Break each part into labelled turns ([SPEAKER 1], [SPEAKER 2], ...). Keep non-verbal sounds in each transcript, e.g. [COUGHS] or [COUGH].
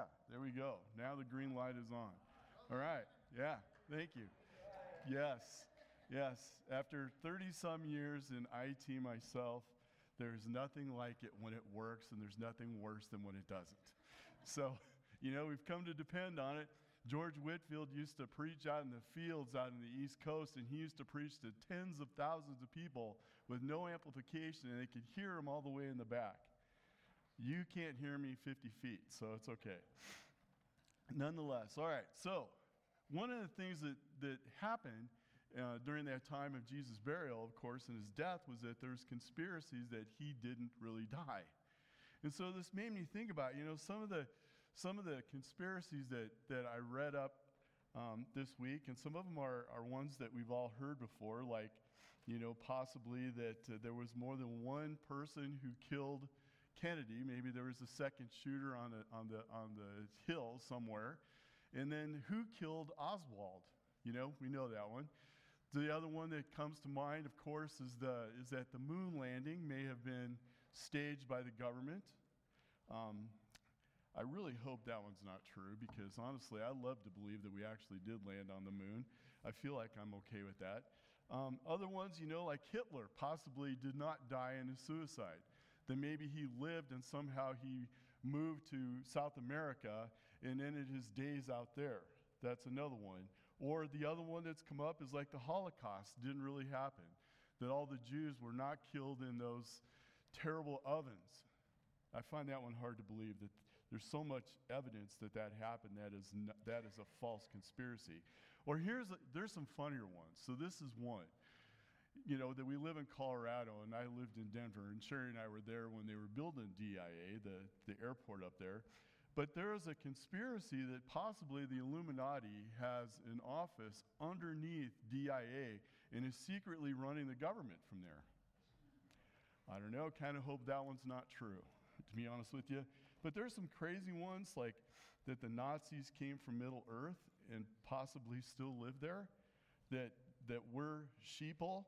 [SPEAKER 1] Yeah, there we go. Now the green light is on. All right. Yeah, thank you. Yes, yes. After 30 some years in IT myself, there's nothing like it when it works, and there's nothing worse than when it doesn't. So, you know, we've come to depend on it. George Whitefield used to preach out in the fields out in the East Coast, and he used to preach to tens of thousands of people with no amplification, and they could hear him all the way in the back. You can't hear me 50 feet, so it's okay. Nonetheless, all right, so one of the things that, that happened uh, during that time of Jesus' burial, of course, and his death was that there's conspiracies that he didn't really die. And so this made me think about, you know, some of the some of the conspiracies that, that I read up um, this week, and some of them are, are ones that we've all heard before, like, you know, possibly that uh, there was more than one person who killed Kennedy. Maybe there was a second shooter on the, on the, on the hill somewhere. And then who killed Oswald? You know, we know that one. The other one that comes to mind, of course, is, the, is that the moon landing may have been staged by the government. Um, I really hope that one's not true because honestly, I love to believe that we actually did land on the moon. I feel like I'm okay with that. Um, other ones, you know, like Hitler possibly did not die in a suicide. Then maybe he lived and somehow he moved to South America and ended his days out there. That's another one. Or the other one that's come up is like the Holocaust didn't really happen, that all the Jews were not killed in those terrible ovens. I find that one hard to believe that there's so much evidence that that happened that is, that is a false conspiracy. Or here's a, there's some funnier ones. So this is one. You know, that we live in Colorado and I lived in Denver, and Sherry and I were there when they were building DIA, the, the airport up there. But there is a conspiracy that possibly the Illuminati has an office underneath DIA and is secretly running the government from there. I don't know, kind of hope that one's not true, to be honest with you. But there's some crazy ones like that the Nazis came from Middle Earth and possibly still live there, that, that we're sheeple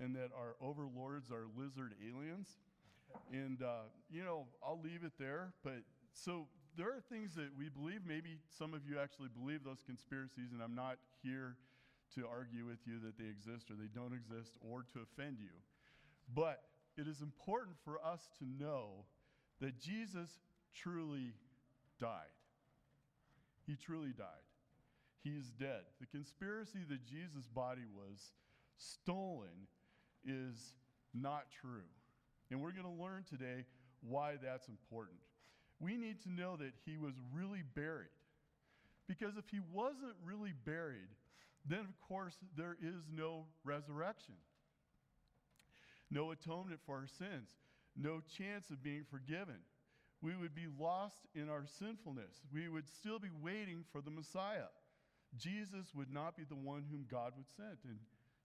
[SPEAKER 1] and that our overlords are lizard aliens. And, uh, you know, I'll leave it there. But so there are things that we believe. Maybe some of you actually believe those conspiracies, and I'm not here to argue with you that they exist or they don't exist or to offend you. But it is important for us to know that Jesus truly died. He truly died. He is dead. The conspiracy that Jesus' body was stolen is not true. And we're going to learn today why that's important. We need to know that he was really buried. Because if he wasn't really buried, then of course there is no resurrection, no atonement for our sins, no chance of being forgiven we would be lost in our sinfulness. We would still be waiting for the Messiah. Jesus would not be the one whom God would send, and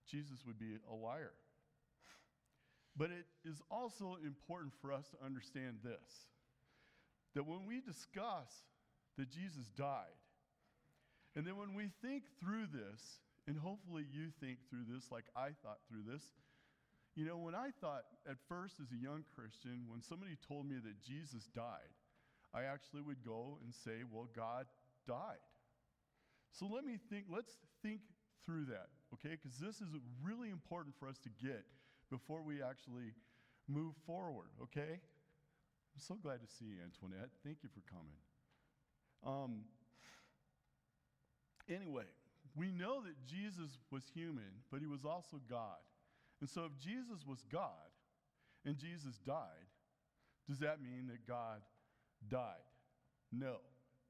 [SPEAKER 1] Jesus would be a liar. But it is also important for us to understand this that when we discuss that Jesus died, and then when we think through this, and hopefully you think through this like I thought through this, you know, when I thought at first as a young Christian, when somebody told me that Jesus died, I actually would go and say, well, God died. So let me think, let's think through that, okay? Because this is really important for us to get before we actually move forward, okay? I'm so glad to see you, Antoinette. Thank you for coming. Um, anyway, we know that Jesus was human, but he was also God. And so, if Jesus was God and Jesus died, does that mean that God died? No.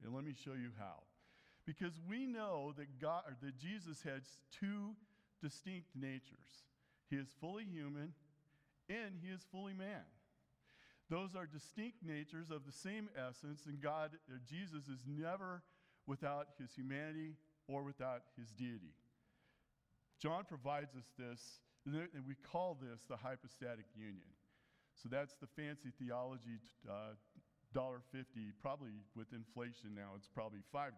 [SPEAKER 1] And let me show you how. Because we know that God that Jesus has two distinct natures. He is fully human and he is fully man. Those are distinct natures of the same essence, and God, uh, Jesus, is never without his humanity or without his deity. John provides us this and we call this the hypostatic union. So that's the fancy theology, uh, $1.50, probably with inflation now, it's probably $5.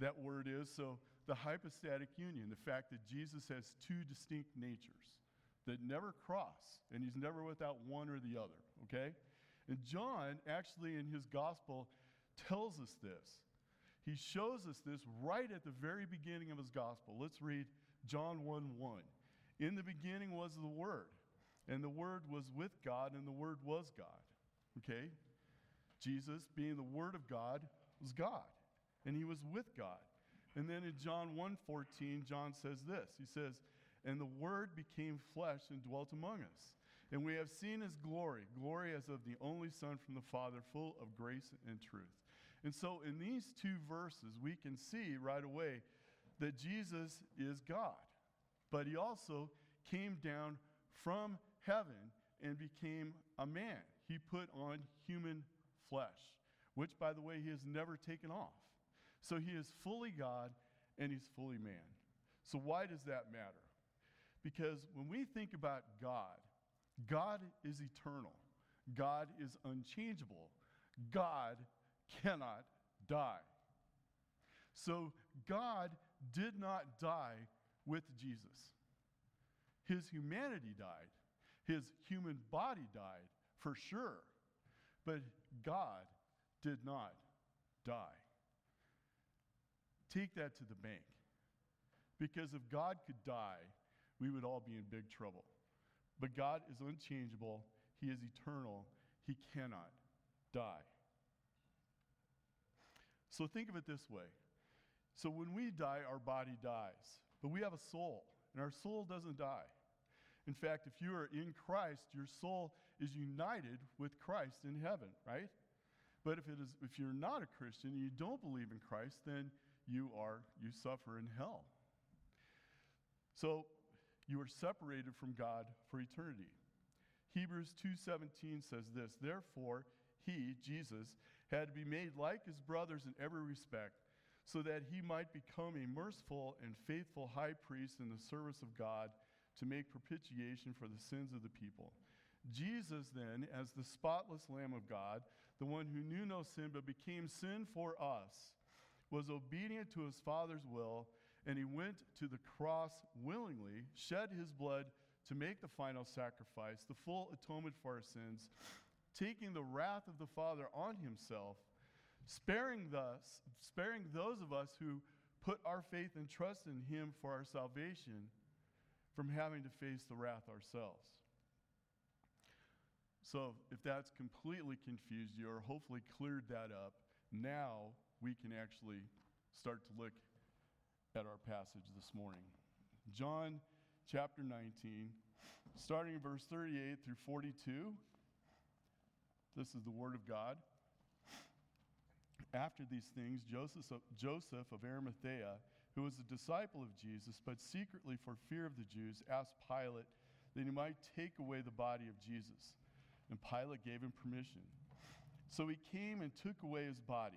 [SPEAKER 1] That word is. So the hypostatic union, the fact that Jesus has two distinct natures that never cross, and he's never without one or the other, okay? And John, actually, in his gospel, tells us this. He shows us this right at the very beginning of his gospel. Let's read John 1 1. In the beginning was the Word, and the Word was with God, and the Word was God. Okay? Jesus, being the Word of God, was God, and he was with God. And then in John 1:14, John says this. He says, "And the Word became flesh and dwelt among us." And we have seen his glory, glory as of the only Son from the Father, full of grace and truth. And so in these two verses, we can see right away that Jesus is God. But he also came down from heaven and became a man. He put on human flesh, which, by the way, he has never taken off. So he is fully God and he's fully man. So, why does that matter? Because when we think about God, God is eternal, God is unchangeable, God cannot die. So, God did not die with Jesus. His humanity died, his human body died for sure, but God did not die. Take that to the bank. Because if God could die, we would all be in big trouble. But God is unchangeable, He is eternal, He cannot die. So think of it this way. So when we die, our body dies, but we have a soul, and our soul doesn't die. In fact, if you are in Christ, your soul is united with Christ in heaven, right? But if, it is, if you're not a Christian and you don't believe in Christ, then you are you suffer in hell. So you are separated from God for eternity. Hebrews 2:17 says this, therefore he, Jesus, had to be made like his brothers in every respect, so that he might become a merciful and faithful high priest in the service of God to make propitiation for the sins of the people. Jesus, then, as the spotless Lamb of God, the one who knew no sin but became sin for us, was obedient to his Father's will, and he went to the cross willingly, shed his blood to make the final sacrifice, the full atonement for our sins, taking the wrath of the Father on himself, sparing, thus, sparing those of us who put our faith and trust in him for our salvation from having to face the wrath ourselves. So, if that's completely confused you or hopefully cleared that up, now we can actually start to look at our passage this morning. John chapter 19, starting in verse 38 through 42. This is the Word of God. After these things, Joseph Joseph of Arimathea, who was a disciple of Jesus, but secretly for fear of the Jews, asked Pilate that he might take away the body of Jesus. And Pilate gave him permission. So he came and took away his body.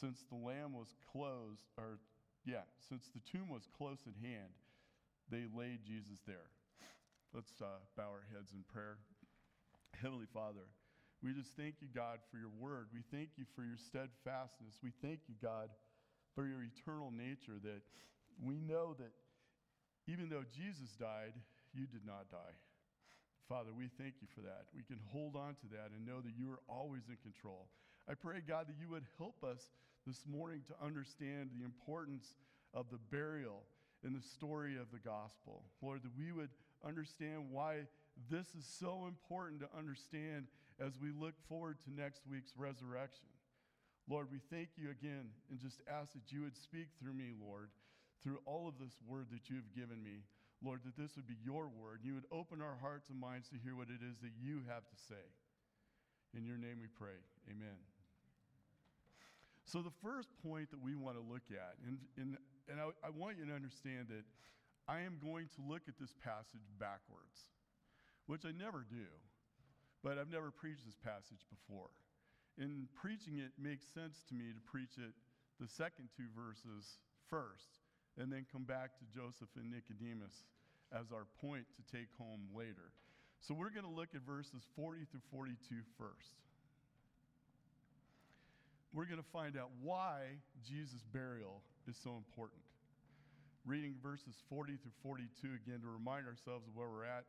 [SPEAKER 1] since the lamb was closed, or yeah, since the tomb was close at hand, they laid Jesus there. Let's uh, bow our heads in prayer. Heavenly Father, we just thank you, God, for your word. We thank you for your steadfastness. We thank you, God, for your eternal nature that we know that even though Jesus died, you did not die. Father, we thank you for that. We can hold on to that and know that you are always in control. I pray, God, that you would help us this morning to understand the importance of the burial in the story of the gospel. Lord, that we would understand why this is so important to understand as we look forward to next week's resurrection. Lord, we thank you again and just ask that you would speak through me, Lord, through all of this word that you have given me. Lord, that this would be your word. You would open our hearts and minds to hear what it is that you have to say. In your name we pray. Amen. So, the first point that we want to look at, and, and, and I, I want you to understand that I am going to look at this passage backwards, which I never do, but I've never preached this passage before. in preaching it makes sense to me to preach it the second two verses first and then come back to Joseph and Nicodemus as our point to take home later. So we're going to look at verses 40 through 42 first. We're going to find out why Jesus' burial is so important. Reading verses 40 through 42 again to remind ourselves of where we're at.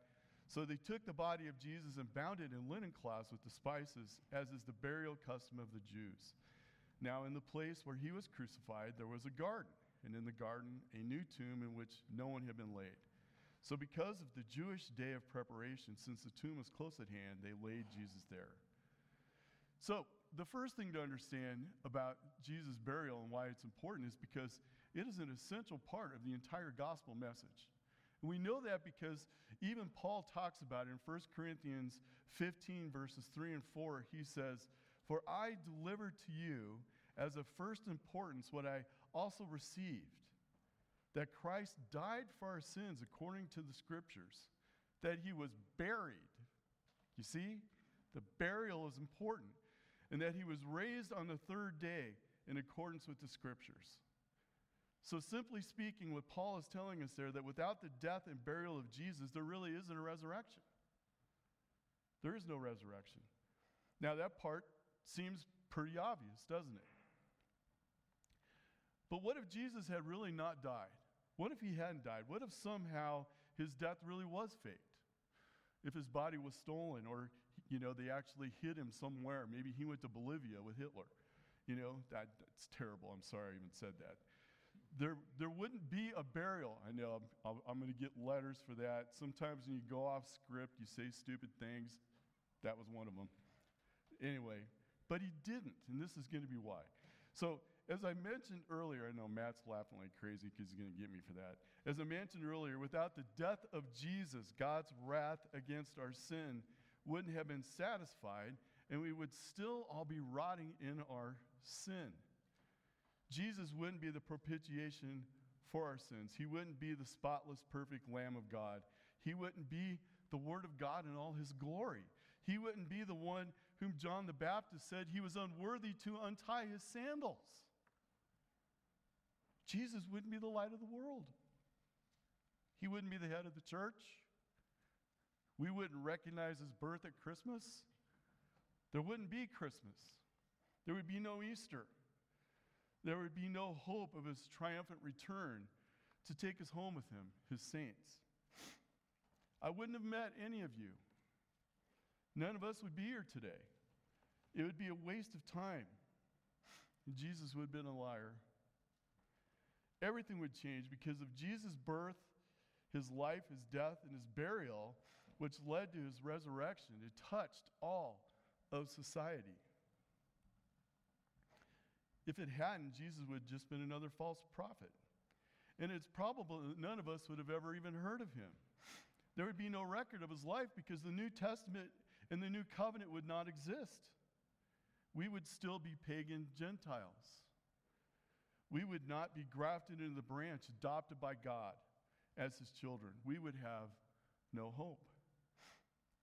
[SPEAKER 1] So they took the body of Jesus and bound it in linen cloths with the spices, as is the burial custom of the Jews. Now, in the place where he was crucified, there was a garden, and in the garden, a new tomb in which no one had been laid. So, because of the Jewish day of preparation, since the tomb was close at hand, they laid Jesus there. So, the first thing to understand about Jesus' burial and why it's important is because it is an essential part of the entire gospel message. And we know that because even Paul talks about it in 1 Corinthians 15, verses 3 and 4. He says, For I delivered to you as of first importance what I also received that Christ died for our sins according to the scriptures, that he was buried. You see, the burial is important, and that he was raised on the third day in accordance with the scriptures. So, simply speaking, what Paul is telling us there, that without the death and burial of Jesus, there really isn't a resurrection. There is no resurrection. Now, that part seems pretty obvious, doesn't it? But what if Jesus had really not died? What if he hadn't died? What if somehow his death really was faked? If his body was stolen or, you know, they actually hid him somewhere. Maybe he went to Bolivia with Hitler. You know, that, that's terrible. I'm sorry I even said that there, there wouldn't be a burial. I know I'm, I'm going to get letters for that. Sometimes when you go off script, you say stupid things. That was one of them. Anyway, but he didn't, and this is going to be why. So, as I mentioned earlier, I know Matt's laughing like crazy because he's going to get me for that. As I mentioned earlier, without the death of Jesus, God's wrath against our sin wouldn't have been satisfied, and we would still all be rotting in our sin. Jesus wouldn't be the propitiation for our sins. He wouldn't be the spotless, perfect Lamb of God. He wouldn't be the Word of God in all His glory. He wouldn't be the one whom John the Baptist said he was unworthy to untie his sandals. Jesus wouldn't be the light of the world. He wouldn't be the head of the church. We wouldn't recognize his birth at Christmas. There wouldn't be Christmas. There would be no Easter there would be no hope of his triumphant return to take us home with him, his saints. I wouldn't have met any of you. None of us would be here today. It would be a waste of time. Jesus would have been a liar. Everything would change because of Jesus' birth, his life, his death, and his burial, which led to his resurrection. It touched all of society. If it hadn't, Jesus would have just been another false prophet. And it's probable that none of us would have ever even heard of him. There would be no record of his life because the New Testament and the New Covenant would not exist. We would still be pagan Gentiles. We would not be grafted into the branch, adopted by God as his children. We would have no hope.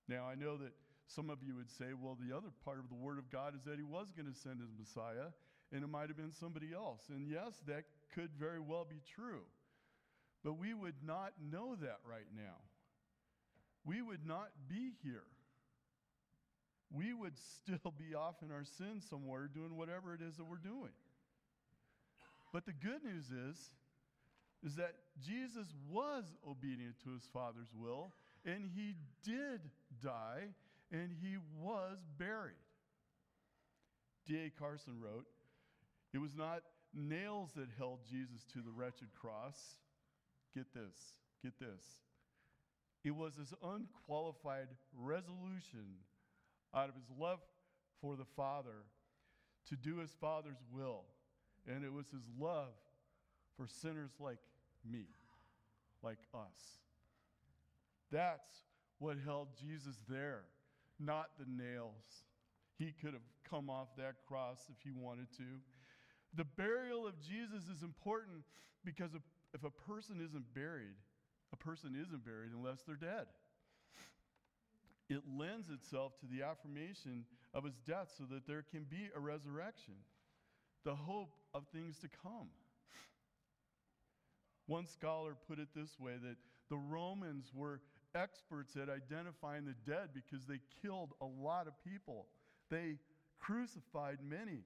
[SPEAKER 1] Now, I know that some of you would say, well, the other part of the Word of God is that he was going to send his Messiah, and it might have been somebody else. And yes, that could very well be true. But we would not know that right now. We would not be here. We would still be off in our sins somewhere doing whatever it is that we're doing. But the good news is is that Jesus was obedient to his Father's will and he did die and he was buried. D.A. Carson wrote, it was not nails that held Jesus to the wretched cross. Get this, get this. It was his unqualified resolution out of his love for the Father to do his Father's will. And it was his love for sinners like me, like us. That's what held Jesus there, not the nails. He could have come off that cross if he wanted to. The burial of Jesus is important because if a person isn't buried, a person isn't buried unless they're dead. it lends itself to the affirmation of his death so that there can be a resurrection, the hope of things to come. One scholar put it this way that the Romans were experts at identifying the dead because they killed a lot of people. They crucified many.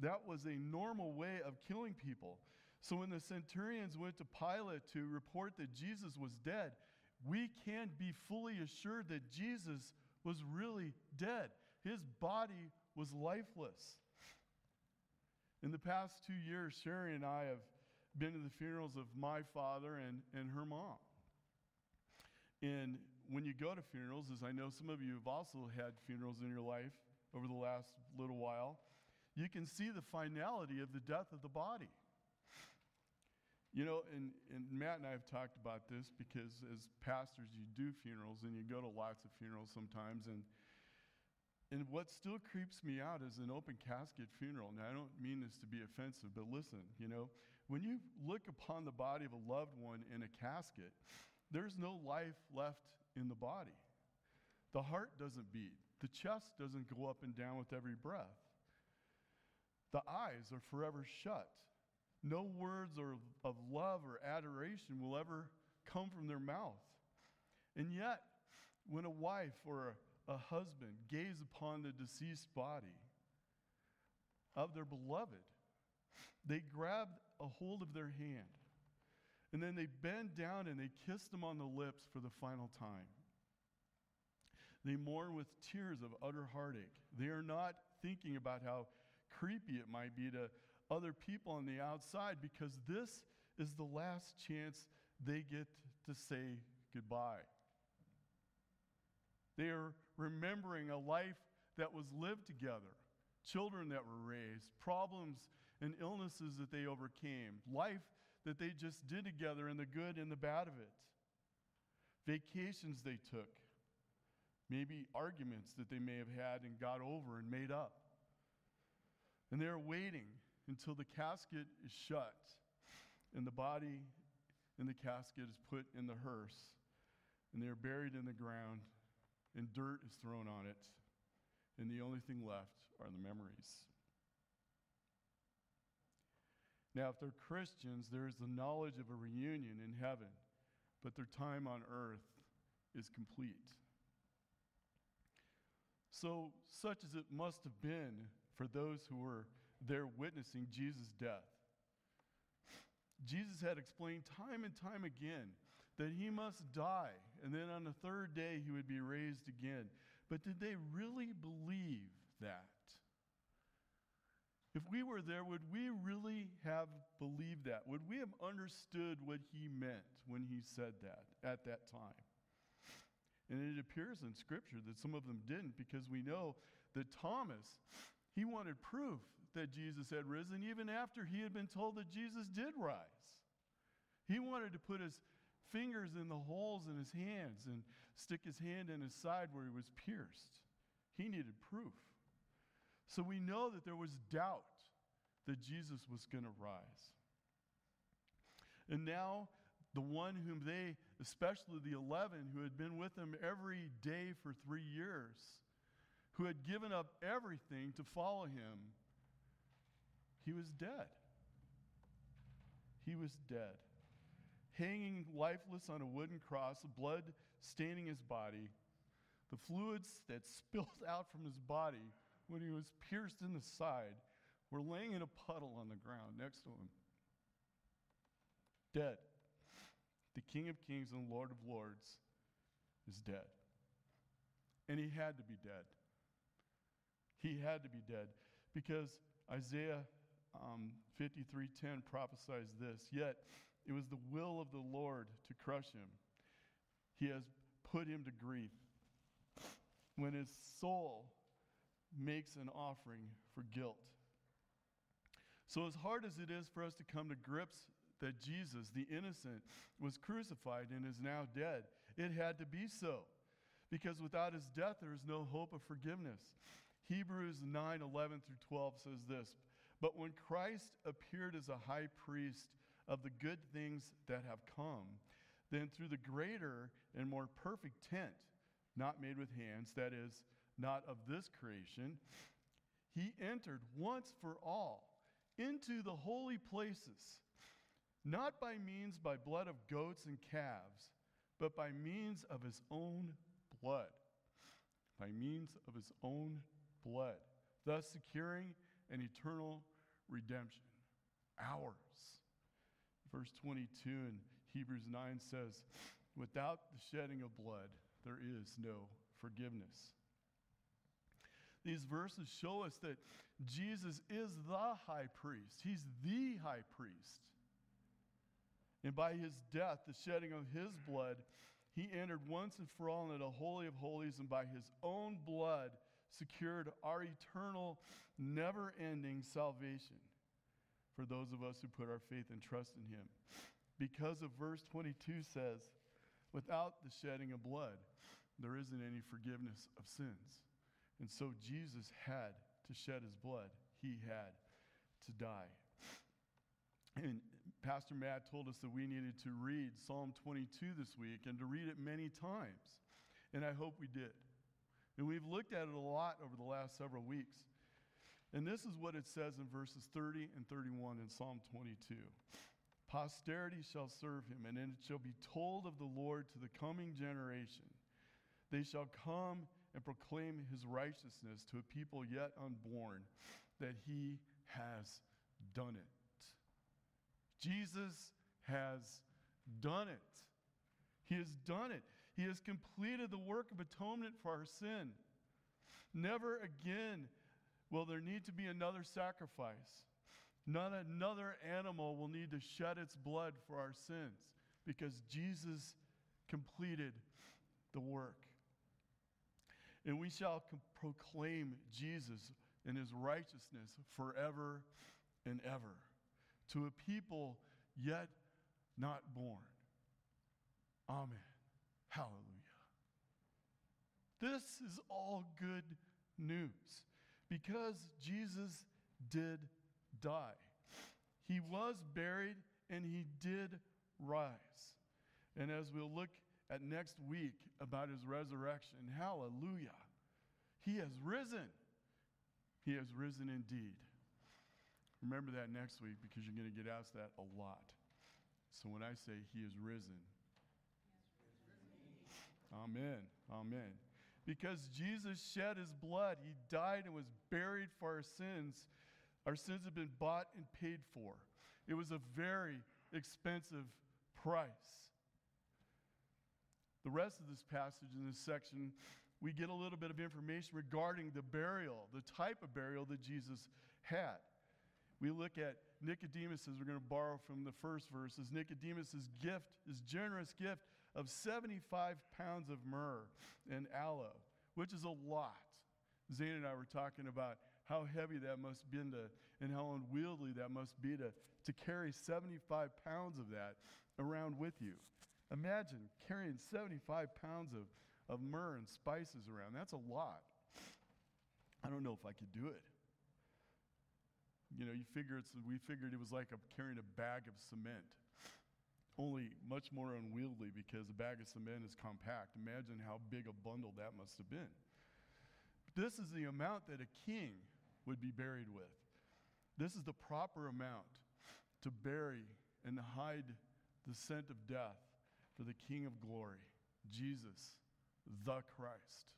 [SPEAKER 1] That was a normal way of killing people. So when the centurions went to Pilate to report that Jesus was dead, we can be fully assured that Jesus was really dead. His body was lifeless. In the past two years, Sherry and I have been to the funerals of my father and, and her mom. And when you go to funerals, as I know some of you have also had funerals in your life over the last little while, you can see the finality of the death of the body. You know, and, and Matt and I have talked about this because as pastors, you do funerals and you go to lots of funerals sometimes. And, and what still creeps me out is an open casket funeral. Now, I don't mean this to be offensive, but listen, you know, when you look upon the body of a loved one in a casket, there's no life left in the body. The heart doesn't beat, the chest doesn't go up and down with every breath. The eyes are forever shut. No words or, of love or adoration will ever come from their mouth. And yet, when a wife or a, a husband gaze upon the deceased body of their beloved, they grab a hold of their hand and then they bend down and they kiss them on the lips for the final time. They mourn with tears of utter heartache. They are not thinking about how creepy it might be to other people on the outside because this is the last chance they get to say goodbye. They are remembering a life that was lived together, children that were raised, problems and illnesses that they overcame, life that they just did together and the good and the bad of it, vacations they took, maybe arguments that they may have had and got over and made up. And they're waiting until the casket is shut and the body in the casket is put in the hearse and they're buried in the ground and dirt is thrown on it and the only thing left are the memories. Now, if they're Christians, there is the knowledge of a reunion in heaven, but their time on earth is complete. So, such as it must have been for those who were there witnessing Jesus' death. Jesus had explained time and time again that he must die, and then on the third day he would be raised again. But did they really believe that? If we were there, would we really have believed that? Would we have understood what he meant when he said that at that time? And it appears in Scripture that some of them didn't because we know that Thomas, he wanted proof that Jesus had risen even after he had been told that Jesus did rise. He wanted to put his fingers in the holes in his hands and stick his hand in his side where he was pierced. He needed proof. So we know that there was doubt that Jesus was going to rise. And now, the one whom they, especially the 11 who had been with him every day for three years, who had given up everything to follow him, he was dead. He was dead. Hanging lifeless on a wooden cross, blood staining his body, the fluids that [LAUGHS] spilled out from his body when he was pierced in the side were laying in a puddle on the ground next to him. Dead. The King of Kings and Lord of Lords is dead. And he had to be dead. He had to be dead because Isaiah um, 53:10 prophesies this. Yet it was the will of the Lord to crush him. He has put him to grief. When his soul makes an offering for guilt. So, as hard as it is for us to come to grips that Jesus, the innocent, was crucified and is now dead, it had to be so. Because without his death, there is no hope of forgiveness. Hebrews 9 11 through 12 says this But when Christ appeared as a high priest of the good things that have come, then through the greater and more perfect tent, not made with hands, that is, not of this creation, he entered once for all into the holy places, not by means by blood of goats and calves, but by means of his own blood. By means of his own blood, thus securing an eternal redemption. Ours. Verse 22 in Hebrews 9 says, Without the shedding of blood, there is no forgiveness. These verses show us that Jesus is the high priest. He's the high priest. And by his death, the shedding of his blood, he entered once and for all into the Holy of Holies, and by his own blood secured our eternal, never ending salvation for those of us who put our faith and trust in him. Because of verse 22 says, without the shedding of blood, there isn't any forgiveness of sins. And so Jesus had to shed his blood, he had to die. And Pastor Matt told us that we needed to read Psalm 22 this week and to read it many times. And I hope we did. And we've looked at it a lot over the last several weeks. And this is what it says in verses 30 and 31 in Psalm 22. Posterity shall serve him, and it shall be told of the Lord to the coming generation. They shall come and proclaim his righteousness to a people yet unborn, that he has done it. Jesus has done it. He has done it. He has completed the work of atonement for our sin. Never again will there need to be another sacrifice. Not another animal will need to shed its blood for our sins because Jesus completed the work. And we shall proclaim Jesus and his righteousness forever and ever to a people yet not born. Amen. Hallelujah. This is all good news because Jesus did die. He was buried and he did rise. And as we'll look at next week about his resurrection, hallelujah, he has risen. He has risen indeed. Remember that next week because you're going to get asked that a lot. So when I say he is risen, Amen. Amen. Because Jesus shed his blood, he died and was buried for our sins. Our sins have been bought and paid for. It was a very expensive price. The rest of this passage in this section, we get a little bit of information regarding the burial, the type of burial that Jesus had. We look at Nicodemus, as we're going to borrow from the first verses, Nicodemus' gift, his generous gift of 75 pounds of myrrh and aloe, which is a lot. Zane and I were talking about how heavy that must be to, and how unwieldy that must be to, to carry 75 pounds of that around with you. Imagine carrying 75 pounds of, of myrrh and spices around. That's a lot. I don't know if I could do it. You know, you figure it's, we figured it was like a, carrying a bag of cement, only much more unwieldy because a bag of cement is compact. Imagine how big a bundle that must have been. This is the amount that a king would be buried with. This is the proper amount to bury and hide the scent of death for the King of glory, Jesus, the Christ.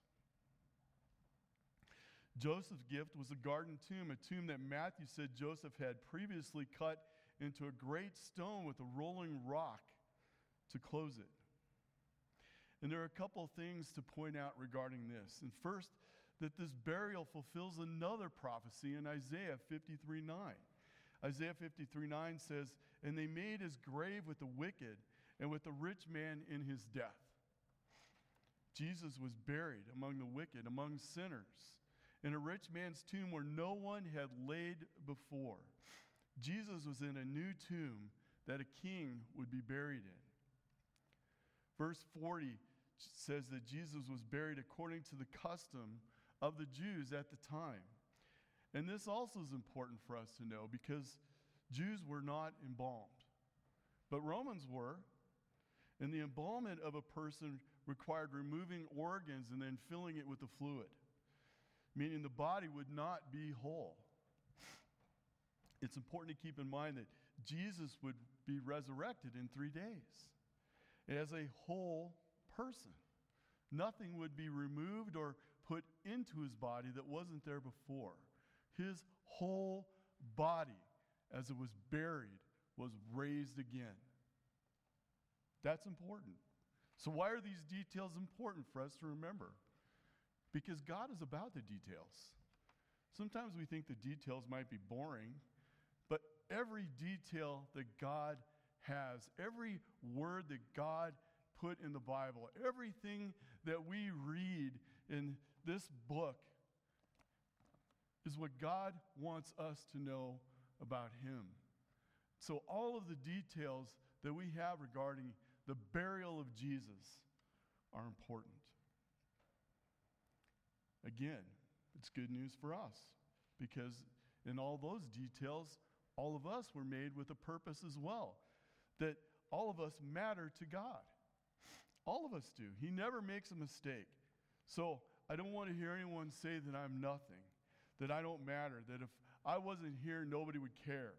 [SPEAKER 1] Joseph's gift was a garden tomb, a tomb that Matthew said Joseph had previously cut into a great stone with a rolling rock to close it. And there are a couple of things to point out regarding this. And first, that this burial fulfills another prophecy in Isaiah 53 9. Isaiah 53 9 says, And they made his grave with the wicked and with the rich man in his death. Jesus was buried among the wicked, among sinners, in a rich man's tomb where no one had laid before. Jesus was in a new tomb that a king would be buried in. Verse 40 says that Jesus was buried according to the custom of the Jews at the time. And this also is important for us to know because Jews were not embalmed, but Romans were. And the embalmment of a person required removing organs and then filling it with the fluid, meaning the body would not be whole. It's important to keep in mind that Jesus would be resurrected in three days as a whole person. Nothing would be removed or put into his body that wasn't there before. His whole body, as it was buried, was raised again. That's important. So, why are these details important for us to remember? Because God is about the details. Sometimes we think the details might be boring, but every detail that God has, every word that God put in the Bible, everything that we read in this book is what God wants us to know about Him. So, all of the details that we have regarding the burial of Jesus are important. Again, it's good news for us because in all those details, all of us were made with a purpose as well. That all of us matter to God. All of us do. He never makes a mistake. So I don't want to hear anyone say that I'm nothing, that I don't matter, that if I wasn't here, nobody would care.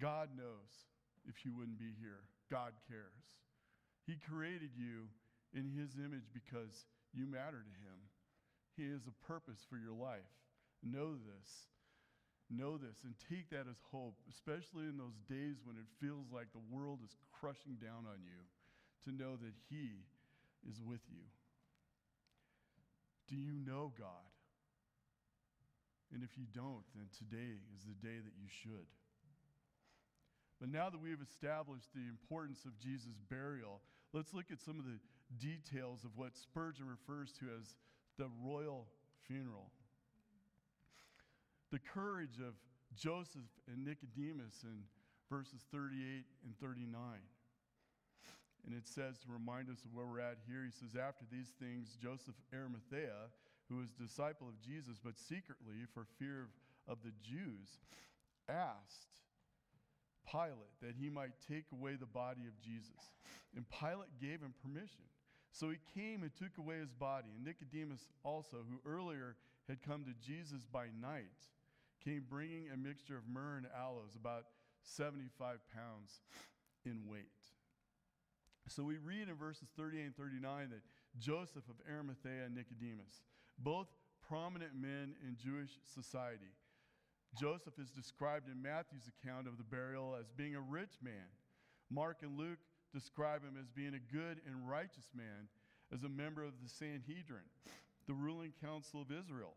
[SPEAKER 1] God knows if you wouldn't be here. God cares. He created you in His image because you matter to Him. He has a purpose for your life. Know this. Know this and take that as hope, especially in those days when it feels like the world is crushing down on you, to know that He is with you. Do you know God? And if you don't, then today is the day that you should. But now that we have established the importance of Jesus' burial, let's look at some of the details of what Spurgeon refers to as the royal funeral. The courage of Joseph and Nicodemus in verses 38 and 39. And it says, to remind us of where we're at here, he says, After these things, Joseph Arimathea, who was a disciple of Jesus, but secretly for fear of, of the Jews, asked Pilate that he might take away the body of Jesus. And Pilate gave him permission. So he came and took away his body. And Nicodemus also, who earlier had come to Jesus by night, came bringing a mixture of myrrh and aloes, about 75 pounds in weight. So we read in verses 38 and 39 that Joseph of Arimathea and Nicodemus, both prominent men in Jewish society, Joseph is described in Matthew's account of the burial as being a rich man. Mark and Luke describe him as being a good and righteous man, as a member of the Sanhedrin, the ruling council of Israel.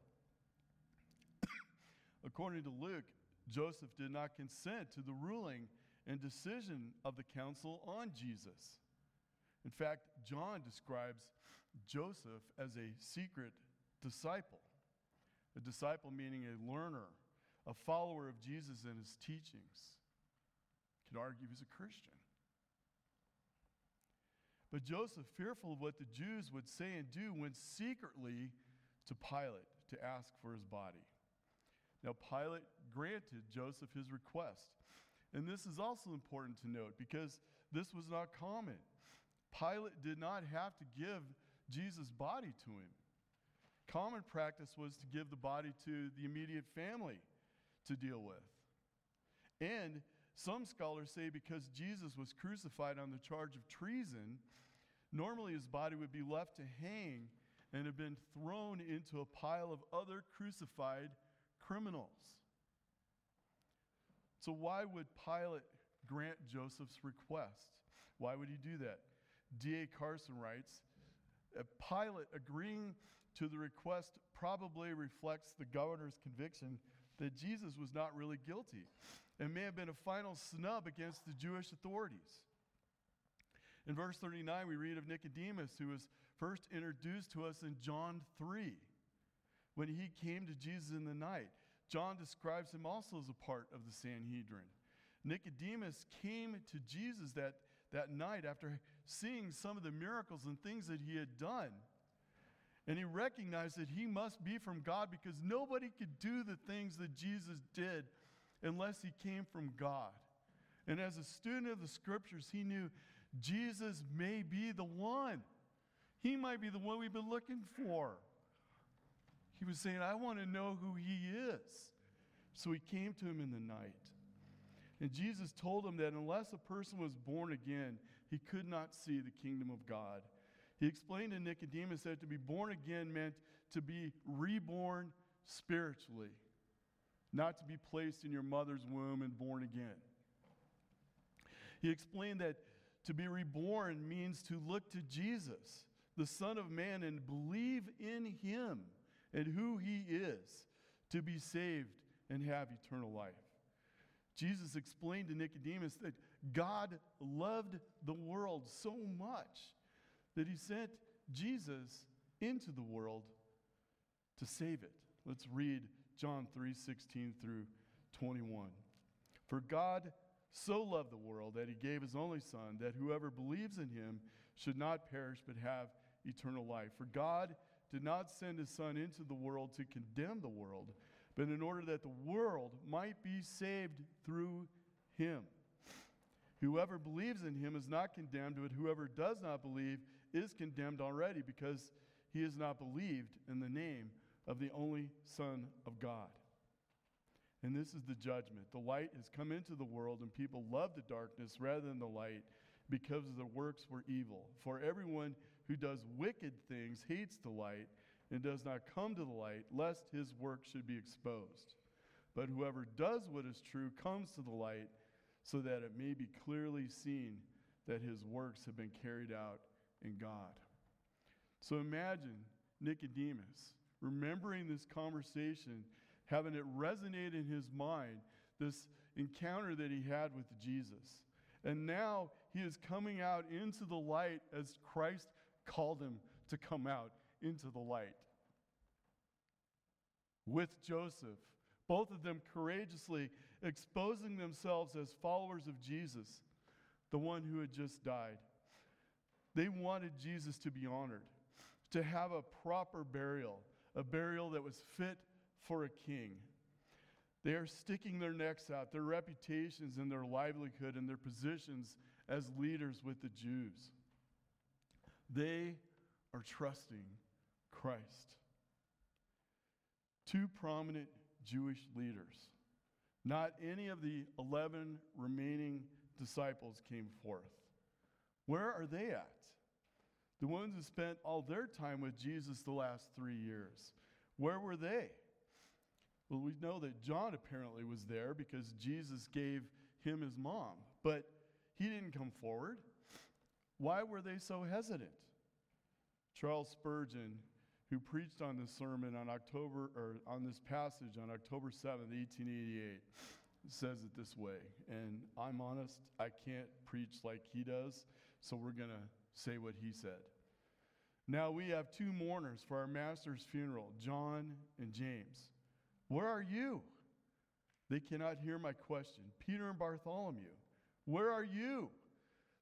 [SPEAKER 1] [COUGHS] According to Luke, Joseph did not consent to the ruling and decision of the council on Jesus. In fact, John describes Joseph as a secret disciple, a disciple meaning a learner, a follower of Jesus and his teachings. Could argue he's a Christian. But Joseph, fearful of what the Jews would say and do, went secretly to Pilate to ask for his body. Now, Pilate granted Joseph his request. And this is also important to note because this was not common. Pilate did not have to give Jesus' body to him. Common practice was to give the body to the immediate family to deal with. And some scholars say because Jesus was crucified on the charge of treason, normally his body would be left to hang and have been thrown into a pile of other crucified criminals. So, why would Pilate grant Joseph's request? Why would he do that? D.A. Carson writes Pilate agreeing to the request probably reflects the governor's conviction that Jesus was not really guilty and may have been a final snub against the Jewish authorities. In verse 39, we read of Nicodemus, who was first introduced to us in John 3 when he came to Jesus in the night. John describes him also as a part of the Sanhedrin. Nicodemus came to Jesus that, that night after seeing some of the miracles and things that he had done. And he recognized that he must be from God because nobody could do the things that Jesus did unless he came from God. And as a student of the scriptures, he knew Jesus may be the one. He might be the one we've been looking for. He was saying, I want to know who he is. So he came to him in the night. And Jesus told him that unless a person was born again, he could not see the kingdom of God. He explained to Nicodemus that to be born again meant to be reborn spiritually, not to be placed in your mother's womb and born again. He explained that to be reborn means to look to Jesus, the Son of Man, and believe in him and who he is to be saved and have eternal life. Jesus explained to Nicodemus that God loved the world so much that he sent Jesus into the world to save it. Let's read John 3:16 through 21. For God so loved the world that he gave his only son that whoever believes in him should not perish but have eternal life. For God did not send his son into the world to condemn the world, but in order that the world might be saved through him. Whoever believes in him is not condemned, but whoever does not believe is condemned already because he has not believed in the name of the only Son of God. And this is the judgment. The light has come into the world, and people love the darkness rather than the light because the works were evil. For everyone who does wicked things hates the light and does not come to the light, lest his work should be exposed. But whoever does what is true comes to the light, so that it may be clearly seen that his works have been carried out in God. So imagine Nicodemus remembering this conversation, having it resonate in his mind, this encounter that he had with Jesus. And now he is coming out into the light as Christ called him to come out into the light. With Joseph, both of them courageously exposing themselves as followers of Jesus, the one who had just died. They wanted Jesus to be honored, to have a proper burial, a burial that was fit for a king. They are sticking their necks out, their reputations and their livelihood and their positions as leaders with the Jews. They are trusting Christ. Two prominent Jewish leaders, not any of the 11 remaining disciples came forth. Where are they at? The ones who spent all their time with Jesus the last three years. Where were they? Well, we know that John apparently was there because Jesus gave him his mom, but he didn't come forward. Why were they so hesitant? Charles Spurgeon, who preached on this sermon on October or on this passage on October 7th, 1888, says it this way. And I'm honest, I can't preach like he does, so we're going to say what he said. Now we have two mourners for our master's funeral, John and James. Where are you? They cannot hear my question. Peter and Bartholomew, where are you?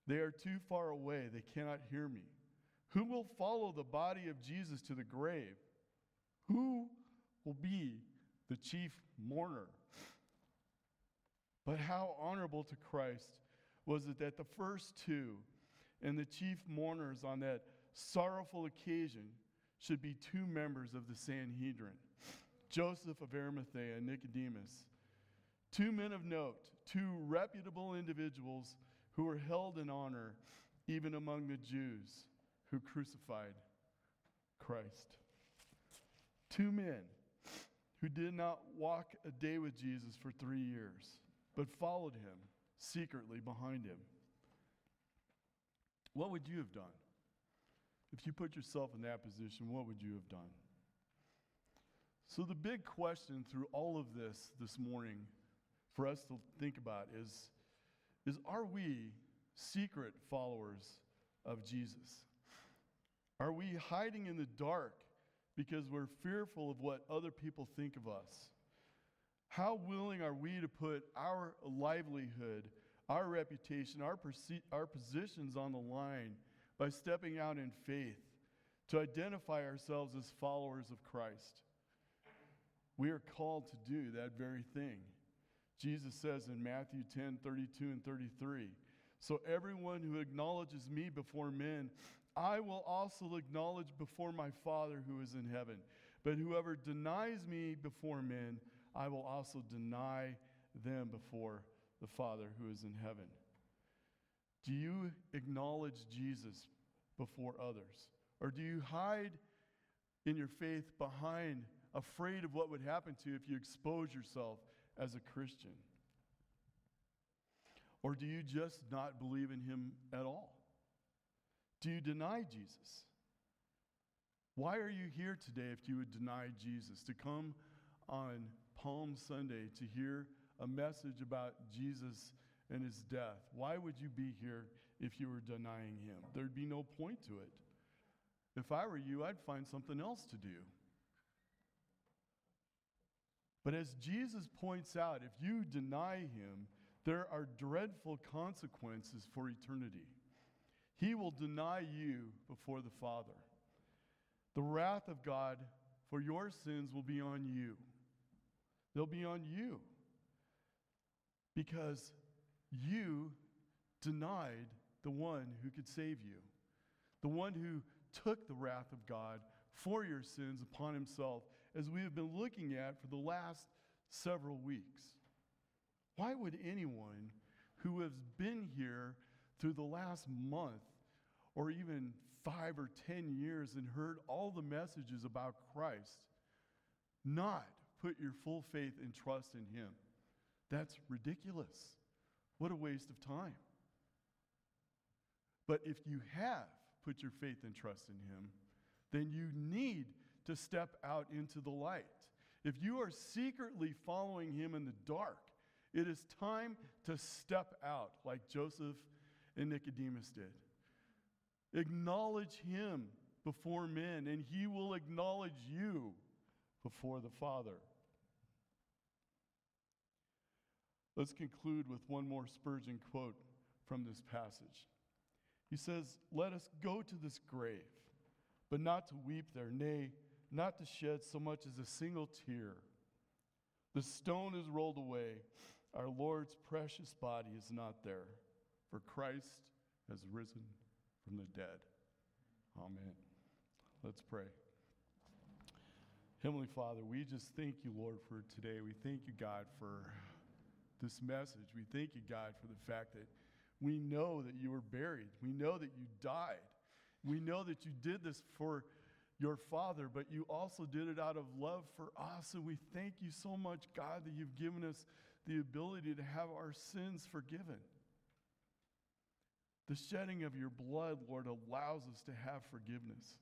[SPEAKER 1] They are too far away. They cannot hear me. Who will follow the body of Jesus to the grave? Who will be the chief mourner? But how honorable to Christ was it that the first two and the chief mourners on that sorrowful occasion should be two members of the Sanhedrin Joseph of Arimathea and Nicodemus, two men of note, two reputable individuals who were held in honor even among the Jews who crucified Christ. Two men who did not walk a day with Jesus for three years, but followed him secretly behind him. What would you have done? If you put yourself in that position, what would you have done? So, the big question through all of this this morning for us to think about is, is are we secret followers of Jesus? Are we hiding in the dark because we're fearful of what other people think of us? How willing are we to put our livelihood, our reputation, our, perce- our positions on the line by stepping out in faith to identify ourselves as followers of Christ? We are called to do that very thing. Jesus says in Matthew 10 32 and 33 So everyone who acknowledges me before men, I will also acknowledge before my Father who is in heaven. But whoever denies me before men, I will also deny them before the Father who is in heaven. Do you acknowledge Jesus before others? Or do you hide in your faith behind, afraid of what would happen to you if you expose yourself as a Christian? Or do you just not believe in him at all? Do you deny Jesus? Why are you here today if you would deny Jesus? To come on Palm Sunday to hear a message about Jesus and his death. Why would you be here if you were denying him? There'd be no point to it. If I were you, I'd find something else to do. But as Jesus points out, if you deny him, there are dreadful consequences for eternity. He will deny you before the Father. The wrath of God for your sins will be on you. They'll be on you because you denied the one who could save you, the one who took the wrath of God for your sins upon himself, as we have been looking at for the last several weeks. Why would anyone who has been here through the last month or even five or ten years and heard all the messages about Christ not put your full faith and trust in Him? That's ridiculous. What a waste of time. But if you have put your faith and trust in Him, then you need to step out into the light. If you are secretly following Him in the dark, it is time to step out like Joseph and Nicodemus did. Acknowledge Him before men, and He will acknowledge you before the Father. Let's conclude with one more Spurgeon quote from this passage. He says, Let us go to this grave, but not to weep there, nay, not to shed so much as a single tear. The stone is rolled away, our Lord's precious body is not there, for Christ has risen from the dead. Amen. Let's pray. Heavenly Father, we just thank you, Lord, for today. We thank you, God, for this message. We thank you, God, for the fact that we know that you were buried. We know that you died. We know that you did this for your Father, but you also did it out of love for us. And we thank you so much, God, that you've given us the ability to have our sins forgiven. The shedding of your blood, Lord, allows us to have forgiveness.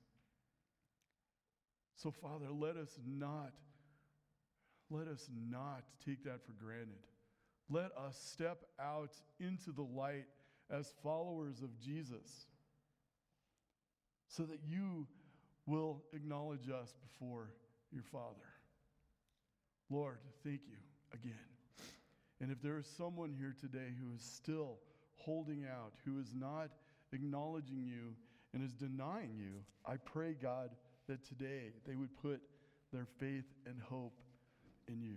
[SPEAKER 1] So, Father, let us not, let us not take that for granted. Let us step out into the light as followers of Jesus so that you will acknowledge us before your Father. Lord, thank you again. And if there is someone here today who is still holding out, who is not acknowledging you and is denying you, I pray, God, that today they would put their faith and hope in you.